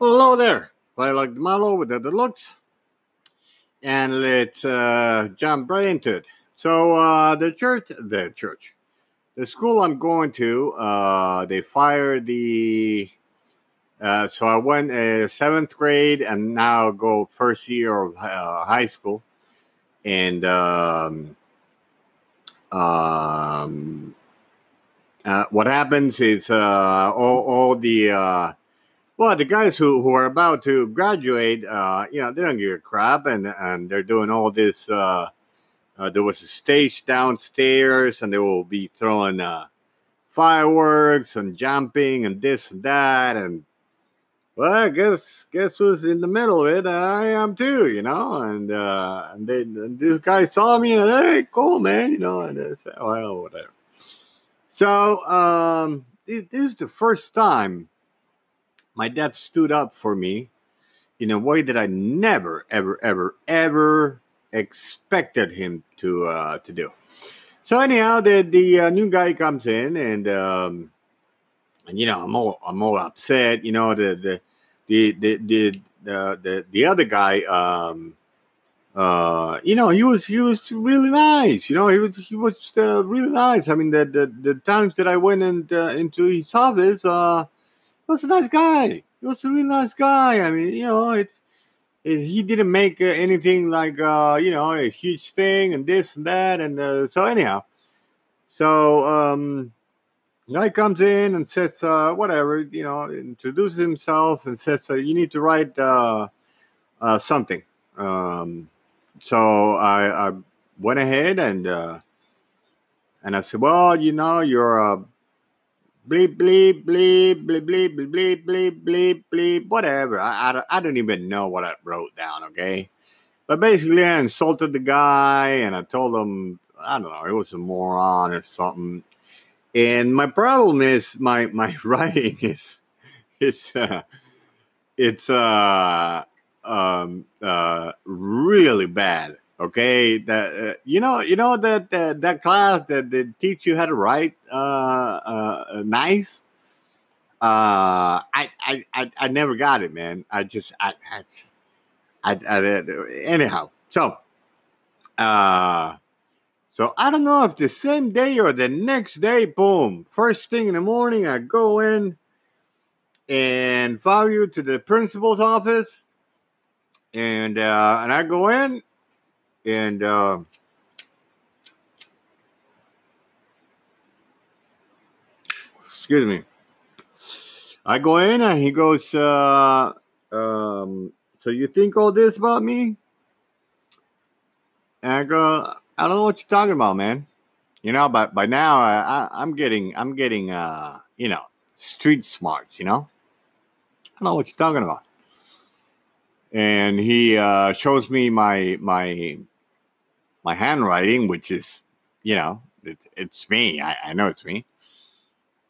Hello there. I like the model with the looks. And let's uh, jump right into it. So uh, the church, the church, the school I'm going to, uh, they fired the. Uh, so I went uh, seventh grade and now go first year of uh, high school, and um, um, what happens is all, all the well, the guys who, who are about to graduate, uh, you know, they don't give a crap, and and they're doing all this. Uh, uh, there was a stage downstairs, and they will be throwing uh, fireworks and jumping and this and that, and well, I guess guess who's in the middle of it? I am too, you know. And uh, and, they, and this guy saw me, and hey, cool, man, you know. And said, well, whatever. So um, this is the first time my dad stood up for me in a way that I never, ever, ever, ever expected him to uh, to do. So anyhow, the the uh, new guy comes in, and um, and you know I'm all I'm all upset. You know the the the the the the, the, the other guy. Um, uh, you know, he was he was really nice. You know, he was he was uh, really nice. I mean, the, the the times that I went in, uh, into his office, uh, was a nice guy. He was a really nice guy. I mean, you know, it's it, he didn't make uh, anything like uh, you know a huge thing and this and that and uh, so anyhow, so um, guy comes in and says uh, whatever you know, introduces himself and says uh, you need to write uh, uh, something. Um, so I, I went ahead and uh, and I said, well, you know, you're a bleep bleep bleep bleep bleep bleep bleep bleep bleep whatever. I, I, I don't even know what I wrote down. Okay, but basically I insulted the guy and I told him I don't know it was a moron or something. And my problem is my my writing is it's uh, it's uh um uh really bad. Okay, that uh, you know you know that that, that class that they teach you how to write uh, uh nice. Uh, I, I I I never got it, man. I just I I, I, I anyhow. So uh so I don't know if the same day or the next day, boom, first thing in the morning, I go in and follow you to the principal's office, and uh, and I go in and uh, excuse me, I go in and he goes, uh, um, so you think all this about me? And I go, I don't know what you're talking about, man. You know, but by now I, I, I'm getting, I'm getting, uh, you know, street smarts. You know, I don't know what you're talking about. And he uh, shows me my my my handwriting, which is, you know, it, it's me. I, I know it's me.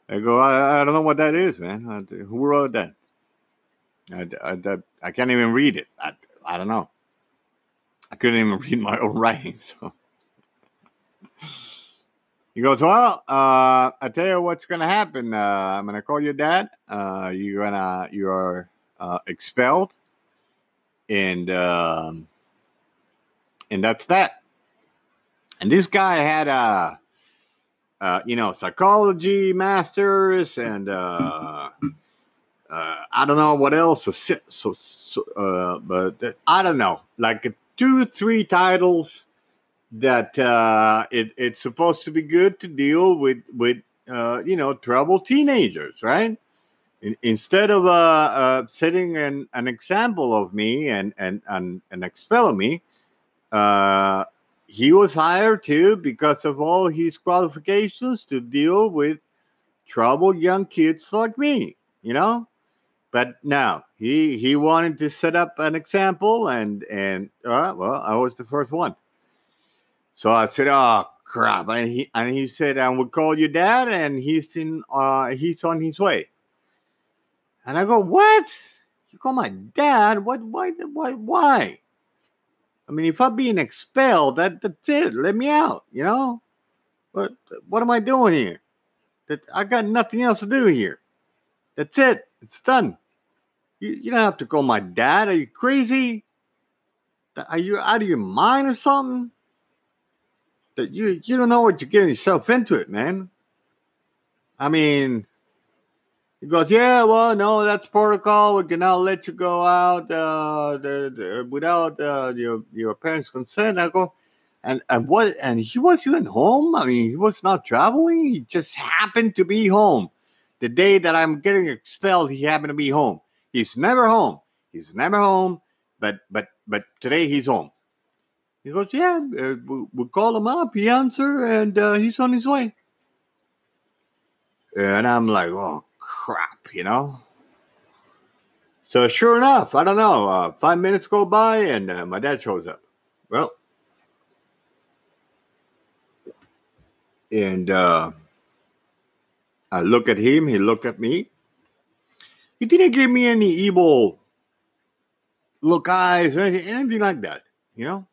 I go, I, I don't know what that is, man. Who wrote that? I, I, I can't even read it. I, I don't know. I couldn't even read my own writing. So he goes, Well, uh, I tell you what's going to happen. Uh, I'm going to call your dad. Uh, you're going to, you're uh, expelled. And, um, and that's that. And this guy had a, uh, you know, psychology masters and uh, uh, I don't know what else. So, so, so uh, but I don't know, like two, three titles that uh, it, it's supposed to be good to deal with with uh, you know troubled teenagers, right? In, instead of uh, uh, setting an, an example of me and and and, and expelling me, uh, he was hired too because of all his qualifications to deal with troubled young kids like me, you know. But no, he he wanted to set up an example, and and uh, well, I was the first one. So I said, "Oh crap!" And he and he said, "I will call your dad, and he's in uh he's on his way." And I go, "What? You call my dad? What? Why? Why? Why?" I mean, if I'm being expelled, that that's it. Let me out, you know. What what am I doing here? That I got nothing else to do here. That's it. It's done. You, you don't have to call my dad. Are you crazy? Are you out of your mind or something? That you you don't know what you're getting yourself into, it man. I mean, he goes, yeah, well, no, that's protocol. We cannot let you go out uh, the, the, without uh, your your parents' consent. I go, and and what? And he was even home. I mean, he was not traveling. He just happened to be home. The day that I'm getting expelled, he happened to be home. He's never home. He's never home. But but but today he's home. He goes, yeah. Uh, we, we call him up. He answered, and uh, he's on his way. And I'm like, oh crap, you know? So sure enough, I don't know, uh, five minutes go by and uh, my dad shows up. Well, and uh, I look at him, he looked at me. He didn't give me any evil look eyes or anything, anything like that, you know?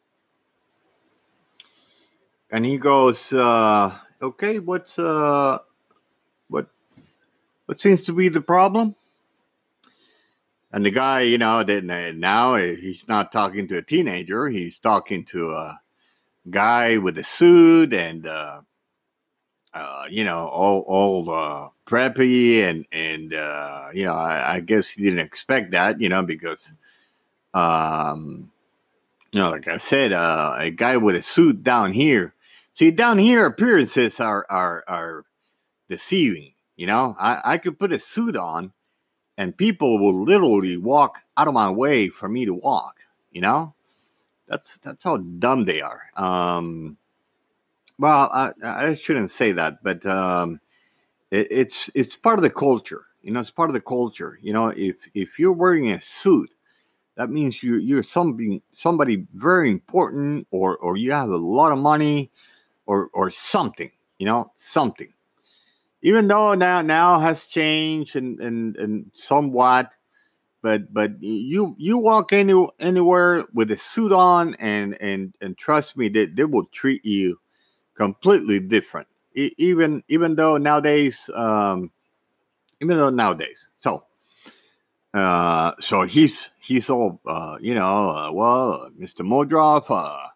And he goes, uh, okay, what's uh what seems to be the problem? And the guy, you know, that now he's not talking to a teenager. He's talking to a guy with a suit and, uh, uh, you know, all, all uh, preppy and and uh, you know, I, I, guess he didn't expect that, you know, because, um, you know, like I said, uh, a guy with a suit down here. See, down here, appearances are are are deceiving. You know, I, I could put a suit on and people will literally walk out of my way for me to walk, you know? That's that's how dumb they are. Um, well, I, I shouldn't say that, but um, it, it's it's part of the culture. You know, it's part of the culture. You know, if if you're wearing a suit, that means you you're somebody somebody very important, or or you have a lot of money, or or something. You know, something even though now now has changed and and, and somewhat but but you you walk any, anywhere with a suit on and and and trust me they, they will treat you completely different. Even even though nowadays um even though nowadays so uh so he's he's all uh you know uh, well mr modrov uh,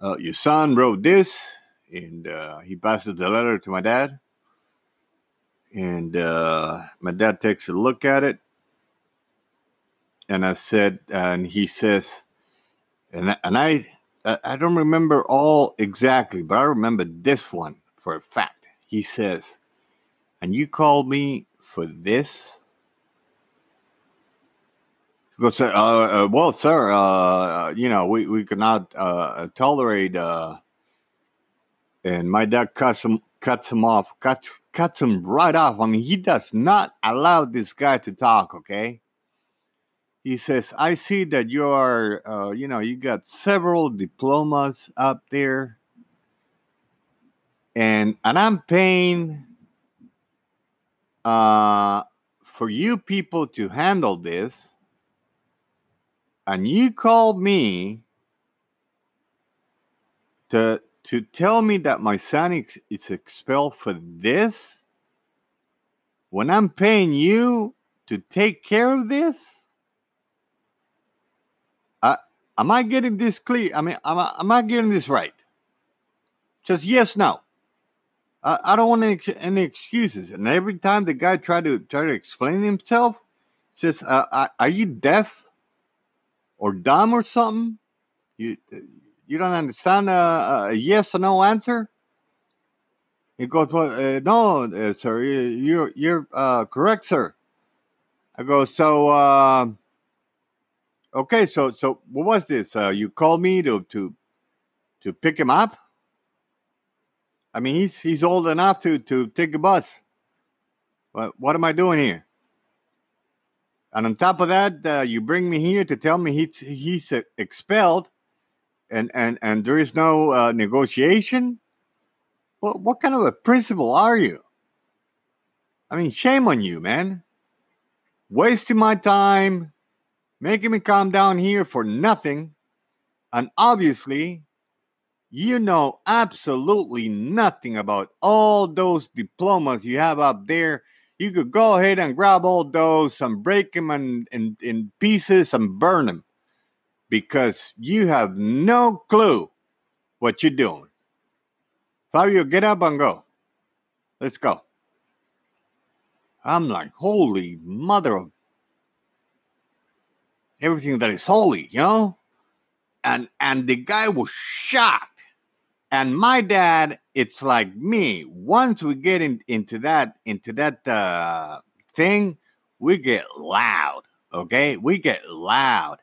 uh your son wrote this and uh he passes the letter to my dad and uh, my dad takes a look at it. And I said, and he says, and, and I, I don't remember all exactly, but I remember this one for a fact. He says, and you called me for this? He goes, uh, uh, well, sir, uh, uh you know, we, we could not uh, tolerate, uh, and my dad cuts him, cuts him off, cuts cuts him right off. I mean, he does not allow this guy to talk. Okay. He says, "I see that you are, uh, you know, you got several diplomas up there, and and I'm paying uh, for you people to handle this, and you called me to to tell me that my son is expelled for this when I'm paying you to take care of this? Uh, am I getting this clear? I mean, am I, am I getting this right? Just yes, no. I, I don't want any, any excuses. And every time the guy tried to try to explain himself, says, uh, "Are you deaf or dumb or something? You you don't understand a, a yes or no answer? He goes, well, uh, no, uh, sir, you're you're uh, correct, sir. I go, so uh, okay, so so what was this? Uh, you called me to to to pick him up. I mean, he's he's old enough to to take a bus. But what am I doing here? And on top of that, uh, you bring me here to tell me he's he's expelled and and and there is no uh, negotiation. What what kind of a principal are you? I mean, shame on you, man. Wasting my time, making me come down here for nothing, and obviously, you know absolutely nothing about all those diplomas you have up there. you could go ahead and grab all those and break them in, in, in pieces and burn them because you have no clue what you're doing. Fabio, get up and go. Let's go. I'm like, holy mother of everything that is holy, you know? And and the guy was shocked. And my dad, it's like me. Once we get in, into that into that uh, thing, we get loud. Okay, we get loud.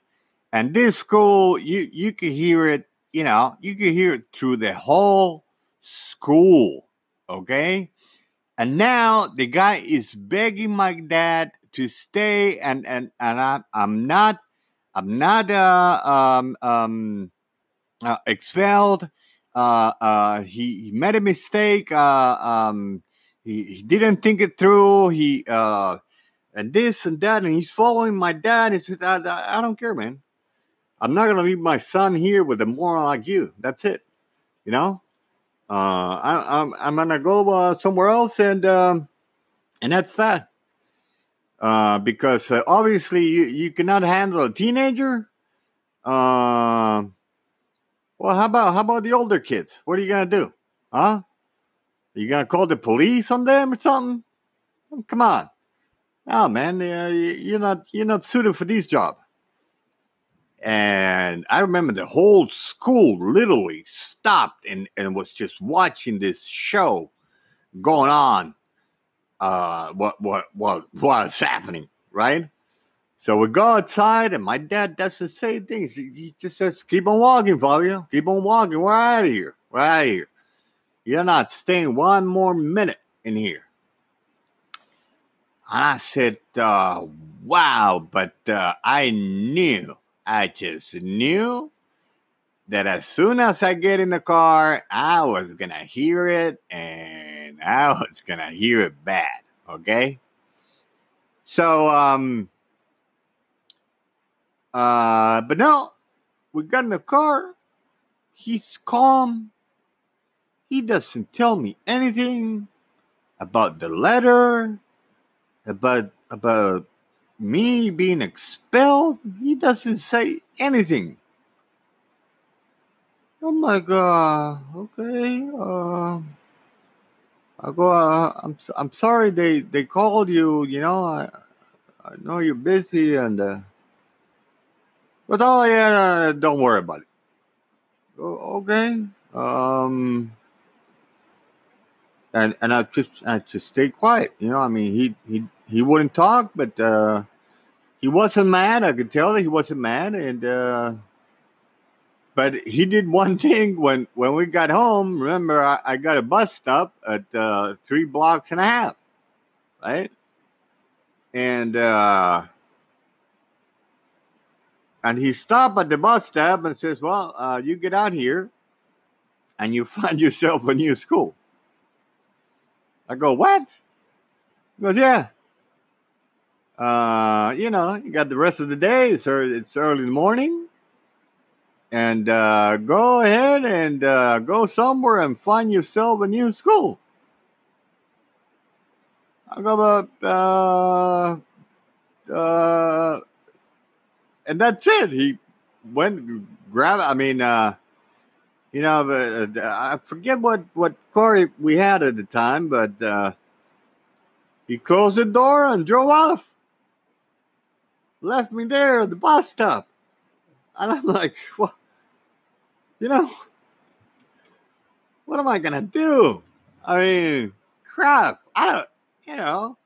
And this school, you you could hear it. You know, you could hear it through the whole school. Okay, and now the guy is begging my dad to stay, and and and I'm I'm not I'm not uh, um um uh, expelled. Uh, uh, he, he made a mistake. Uh, um, he, he didn't think it through. He uh, and this and that, and he's following my dad. It's I, I don't care, man. I'm not gonna leave my son here with a moron like you. That's it. You know. Uh, I, I'm I'm gonna go uh, somewhere else, and um, and that's that. Uh, because uh, obviously you, you cannot handle a teenager. Uh, well, how about how about the older kids? What are you gonna do? Huh? Are you gonna call the police on them or something? Come on. No, man, uh, you're not you're not suited for this job. And I remember the whole school literally stopped and, and was just watching this show going on. Uh, what what what what's happening, right? So we go outside, and my dad does the same thing. He just says, "Keep on walking, Fabio. Keep on walking. We're out of here. We're out of here. You're not staying one more minute in here." And I said, uh, "Wow!" But uh, I knew, I just knew that as soon as I get in the car, I was gonna hear it, and I was gonna hear it bad. Okay. So, um, uh, but no, we got in the car. He's calm. He doesn't tell me anything about the letter, about about me being expelled. He doesn't say anything. I'm like, uh, okay, uh, I go, uh, I'm, I'm sorry they, they called you, you know, I, I know you're busy and, uh, but oh yeah, don't worry about it. Okay. Um, and and I just I just stay quiet. You know, I mean, he he he wouldn't talk, but uh, he wasn't mad. I could tell that he wasn't mad, and uh, but he did one thing when when we got home. Remember, I, I got a bus stop at uh, three blocks and a half, right? And uh, and he stopped at the bus stop and says, Well, uh, you get out here and you find yourself a new school. I go, What? He goes, Yeah. Uh, you know, you got the rest of the day. It's early, it's early in the morning. And uh, go ahead and uh, go somewhere and find yourself a new school. I go, uh, uh, and that's it. He went grab. I mean, uh, you know, I forget what what car we had at the time, but uh, he closed the door and drove off. Left me there at the bus stop, and I'm like, well, you know, what am I gonna do? I mean, crap. I don't, you know.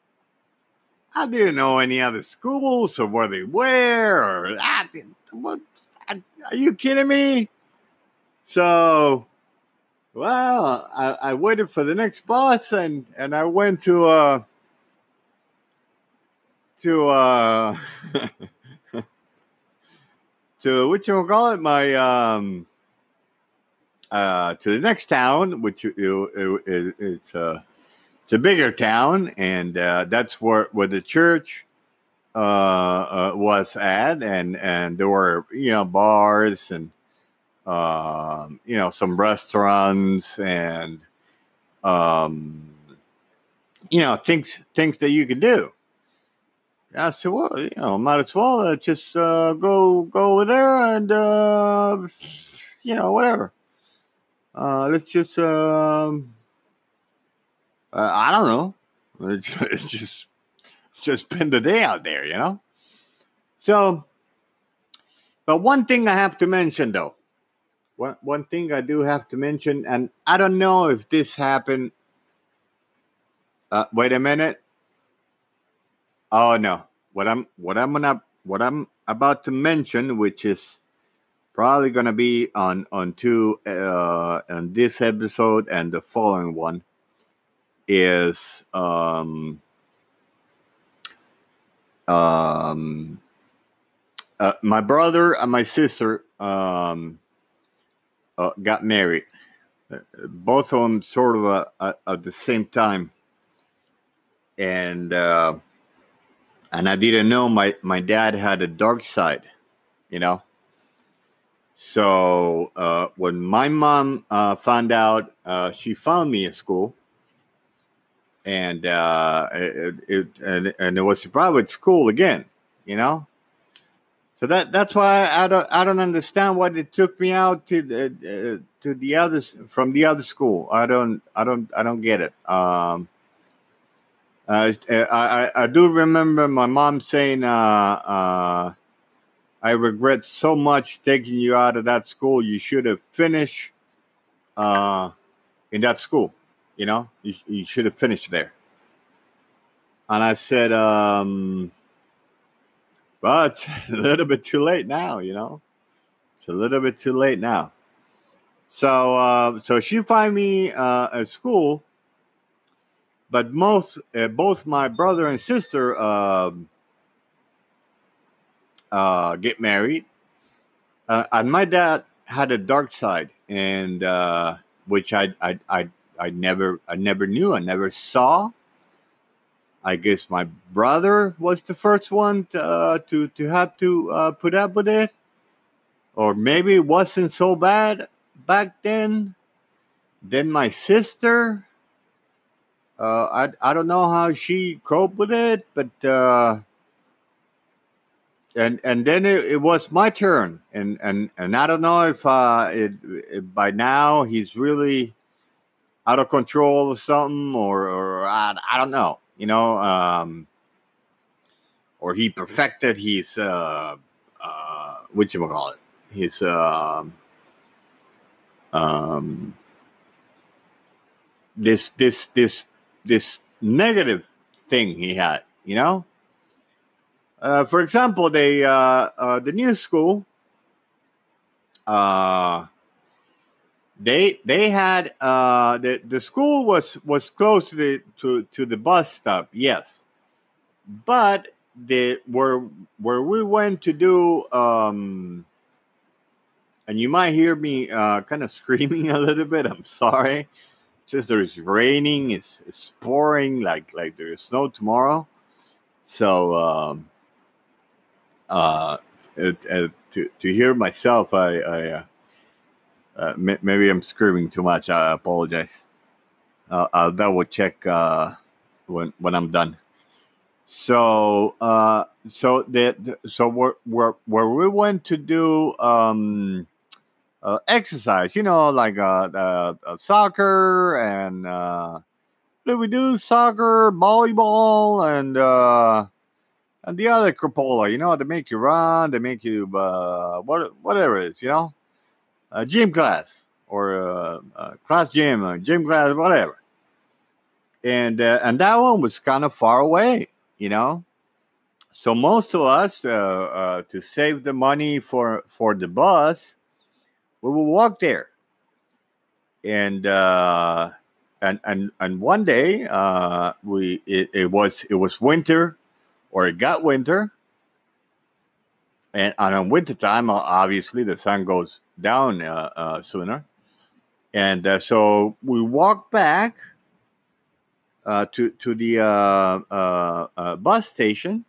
I didn't know any other schools or where they were. Or I, what, I, are you kidding me? So, well, I, I, waited for the next bus and, and I went to uh to uh to what you call it my um uh to the next town which it, it, it, it's uh it's a bigger town, and uh, that's where where the church uh, uh, was at, and and there were you know bars and um, you know some restaurants and um, you know, things things that you can do. I said, well, you know, might as well uh, just uh, go go over there and uh, you know whatever. Uh, let's just um, uh, I don't know. It's, it's just it's just spend the day out there, you know. So, but one thing I have to mention though, one one thing I do have to mention, and I don't know if this happened. Uh, wait a minute. Oh no, what I'm what I'm gonna what I'm about to mention, which is probably gonna be on on two uh, on this episode and the following one, is um um uh, my brother and my sister um uh, got married. Both of them sort of uh, at the same time, and uh, and I didn't know my my dad had a dark side, you know. So uh, when my mom uh, found out, uh, she found me at school, and uh, it, it and, and it was a private school again, you know. So that that's why I don't I don't understand why they took me out to the uh, to the others from the other school. I don't I don't I don't get it. Um, uh, I, I do remember my mom saying, uh, uh, "I regret so much taking you out of that school. You should have finished uh, in that school. You know, you, you should have finished there." And I said, um, "But a little bit too late now. You know, it's a little bit too late now." So, uh, so she find me uh, at school but most uh, both my brother and sister uh, uh, get married, uh, and my dad had a dark side, and uh, which I, I I I never I never knew, I never saw. I guess my brother was the first one to uh, to, to have to put up with it, or maybe it wasn't so bad back then. Then my sister I I don't know how she coped with it, but uh, and and then it, it, was my turn, and and and I don't know if uh, it, it, by now he's really out of control or something, or or I, I don't know, you know, um, or he perfected his uh, uh, what you call it, his um, um, this this this this negative thing he had, you know. Uh, for example, the uh, uh, the new school, uh, they they had uh, the the school was was close to the to, to the bus stop, yes, but the where where we went to do um, and you might hear me uh, kind of screaming a little bit. I'm sorry just there's raining, it's, it's pouring like like there's snow tomorrow. So um, uh, it, it, to to hear myself, I, I uh, uh, maybe I'm screaming too much. I apologize. Uh, I'll double check uh, when when I'm done. So uh, so the so where where where we went to do um, uh, exercise, you know, like uh, uh, uh soccer and uh, what do we do? Soccer, volleyball, and and the other crapola, you know, they make you run, they make you what whatever it is, you know, gym class or class gym, gym class, whatever. And and that one was kind of far away, you know. So most of us, uh, uh, to save the money for for the bus, we will walk there. And uh, and and and one day uh, we it, it was it was winter, or it got winter, and, and on winter time, obviously the sun goes down uh, uh, sooner, and uh, so we walked back uh, to to the uh, uh, bus station.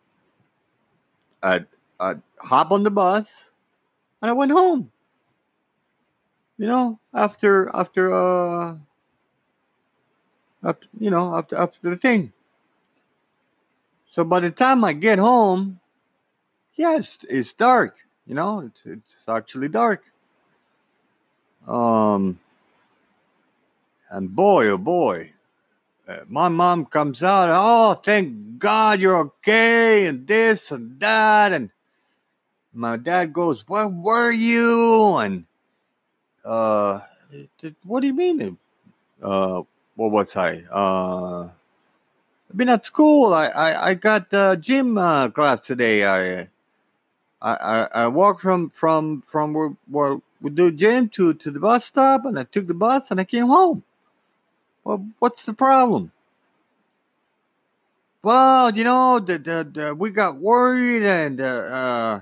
I, I hop on the bus, and I went home you know, after after uh up, you know, after to the thing. So by the time I get home, yeah, it's, it's dark. You know, it's, it's actually dark. Um, and boy, oh boy, uh, my mom comes out. Oh, thank God you're okay, and this and that, and my dad goes, "Where were you?" And uh, what do you mean? Uh, what was I? Uh, I've been at school. I I, I got uh, gym uh, class today. I I I, walked from from from where, where we do gym to to the bus stop, and I took the bus and I came home. Well, what's the problem? Well, you know, the, the, the we got worried, and uh, uh,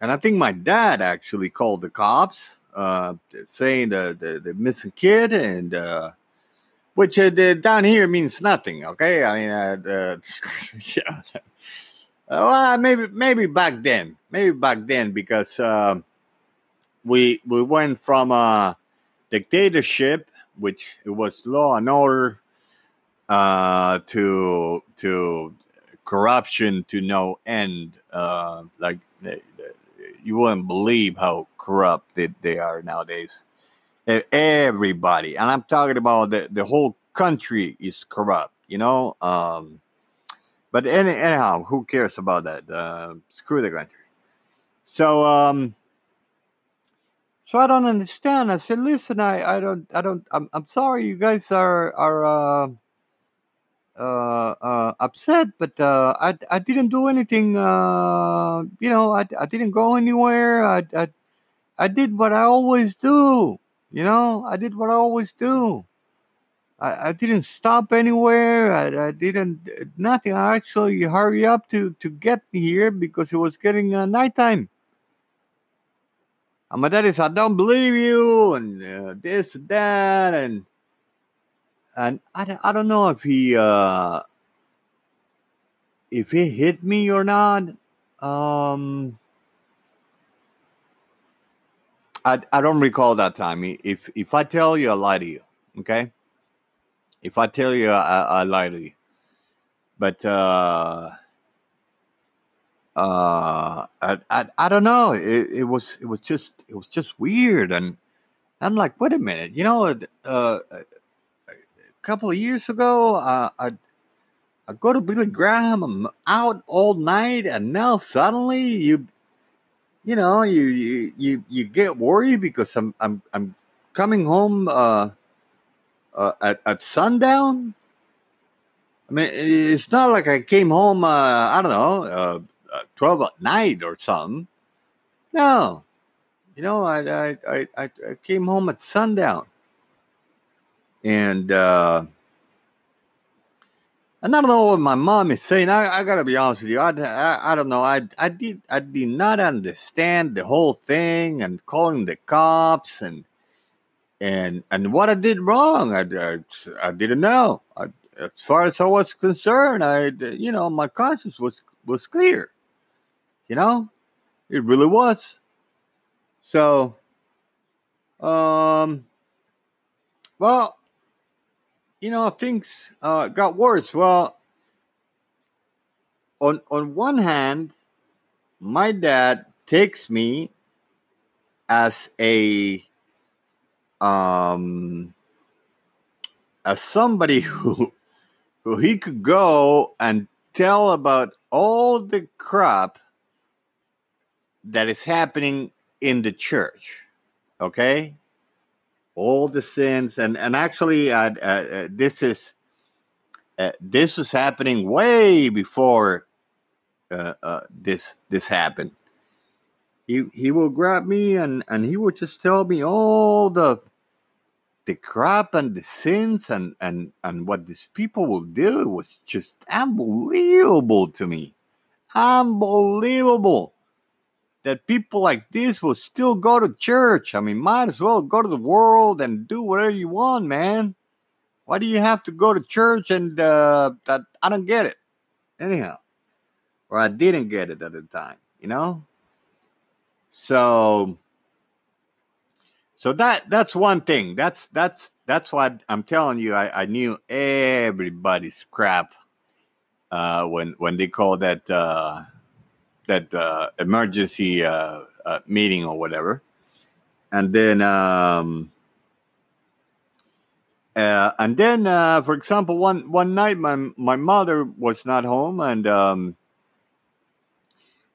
and I think my dad actually called the cops, uh, saying the, the the missing kid, and uh, which uh, down here means nothing. Okay, I mean, uh, yeah. Well, maybe maybe back then, maybe back then, because uh, we we went from a dictatorship which it was law and order uh, to to corruption to no end. Uh, like you wouldn't believe how corrupt they, they are nowadays. Everybody, and I'm talking about the, the whole country is corrupt. You know. Um, but any, anyhow, who cares about that? Uh, screw the country. So um, so I don't understand. I said, listen, I, I don't, I don't, I'm, I'm sorry you guys are, are, uh, uh, uh, upset, but, uh, I, I didn't do anything, uh, you know, I, I didn't go anywhere. I, I, I did what I always do. You know, I did what I always do. I, I didn't stop anywhere. I, I didn't nothing. I actually hurry up to to get here because it was getting uh, nighttime. And my daddy said, I don't believe you, and uh, this and that, and and I, I don't know if he uh, if he hit me or not. Um, I, I don't recall that time. If if I tell you, I lie to you. Okay. If I tell you, I, I lie to you. But uh, uh, I, I, I don't know. It, it was it was just it was just weird, and I'm like, wait a minute, you know, uh, a couple of years ago, I I go to Billy Graham, I'm out all night, and now suddenly you, you know, you you you, you get worried because I'm I'm I'm coming home uh, uh, at at sundown. I mean, it's not like I came home. Uh, I don't know uh, uh, 12 at night or something. No. You know, I, I, I, I came home at sundown. And, uh, and I don't know what my mom is saying. I, I gotta be honest with you. I, I, I don't know. I, I did I did not understand the whole thing and calling the cops and and and what I did wrong. I, I, I didn't know. I, as far as I was concerned, I you know my conscience was was clear. You know, it really was. So, um, well, you know, things uh, got worse. Well, on on one hand, my dad takes me as a um as somebody who who he could go and tell about all the crap that is happening in the church. Okay, all the sins, and and actually, uh, uh, uh, this is uh, this was happening way before uh, this this happened. He he will grab me and and he would just tell me all the the crap and the sins and and and what these people will do. Was just unbelievable to me. Unbelievable that people like this will still go to church. I mean, might as well go to the world and do whatever you want, man. Why do you have to go to church and uh, that I don't get it. Anyhow, or I didn't get it at the time, you know. So, so that that's one thing. That's that's that's why I'm telling you. I, I knew everybody's crap uh, when when they call that uh, that uh, emergency uh, uh, meeting or whatever, and then um, uh, and then for example, one one night my my mother was not home and. Um,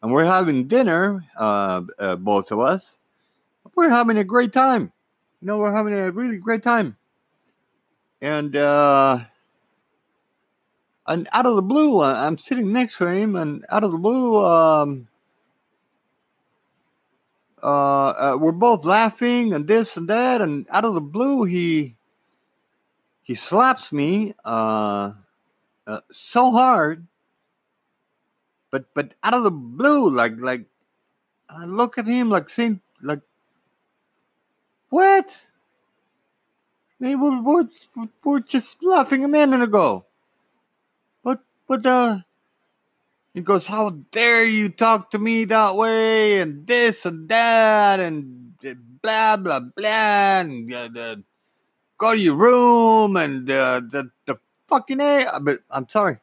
and we're having dinner, both of us. We're having a great time. You know, we're having a really great time. And uh, and out of the blue, uh, I'm sitting next to him, and out of the blue, um, uh, uh, we're both laughing and this and that, and out of the blue, he he slaps me uh, uh, so hard, but but out of the blue, like like I look at him like saying like, what? We were, we're, we're just laughing a minute ago. But uh, he goes, "How dare you talk to me that way?" and this and that and blah blah blah and uh, go to your room and uh, the the fucking a. But I'm sorry.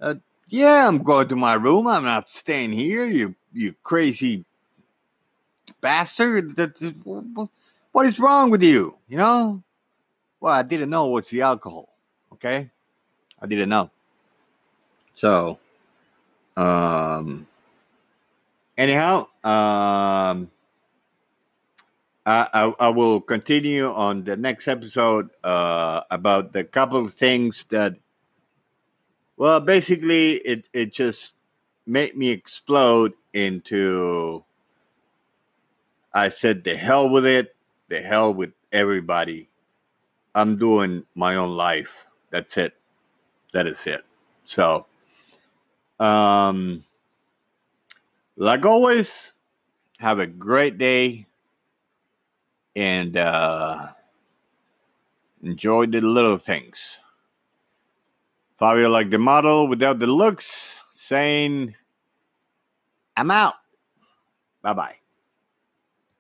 Uh, yeah, I'm going to my room. I'm not staying here. You you crazy bastard. What is wrong with you? You know? Well, I didn't know what's the alcohol. Okay, I didn't know. So, um, anyhow, um, I, I, I, will continue on the next episode uh, about the couple things that, well, basically, it, it just made me explode into. I said, the hell with it, the hell with everybody. I'm doing my own life. That's it. That is it. So, um, like always, have a great day and uh, enjoy the little things. Fabio, like the model without the looks, saying, I'm out. Bye bye.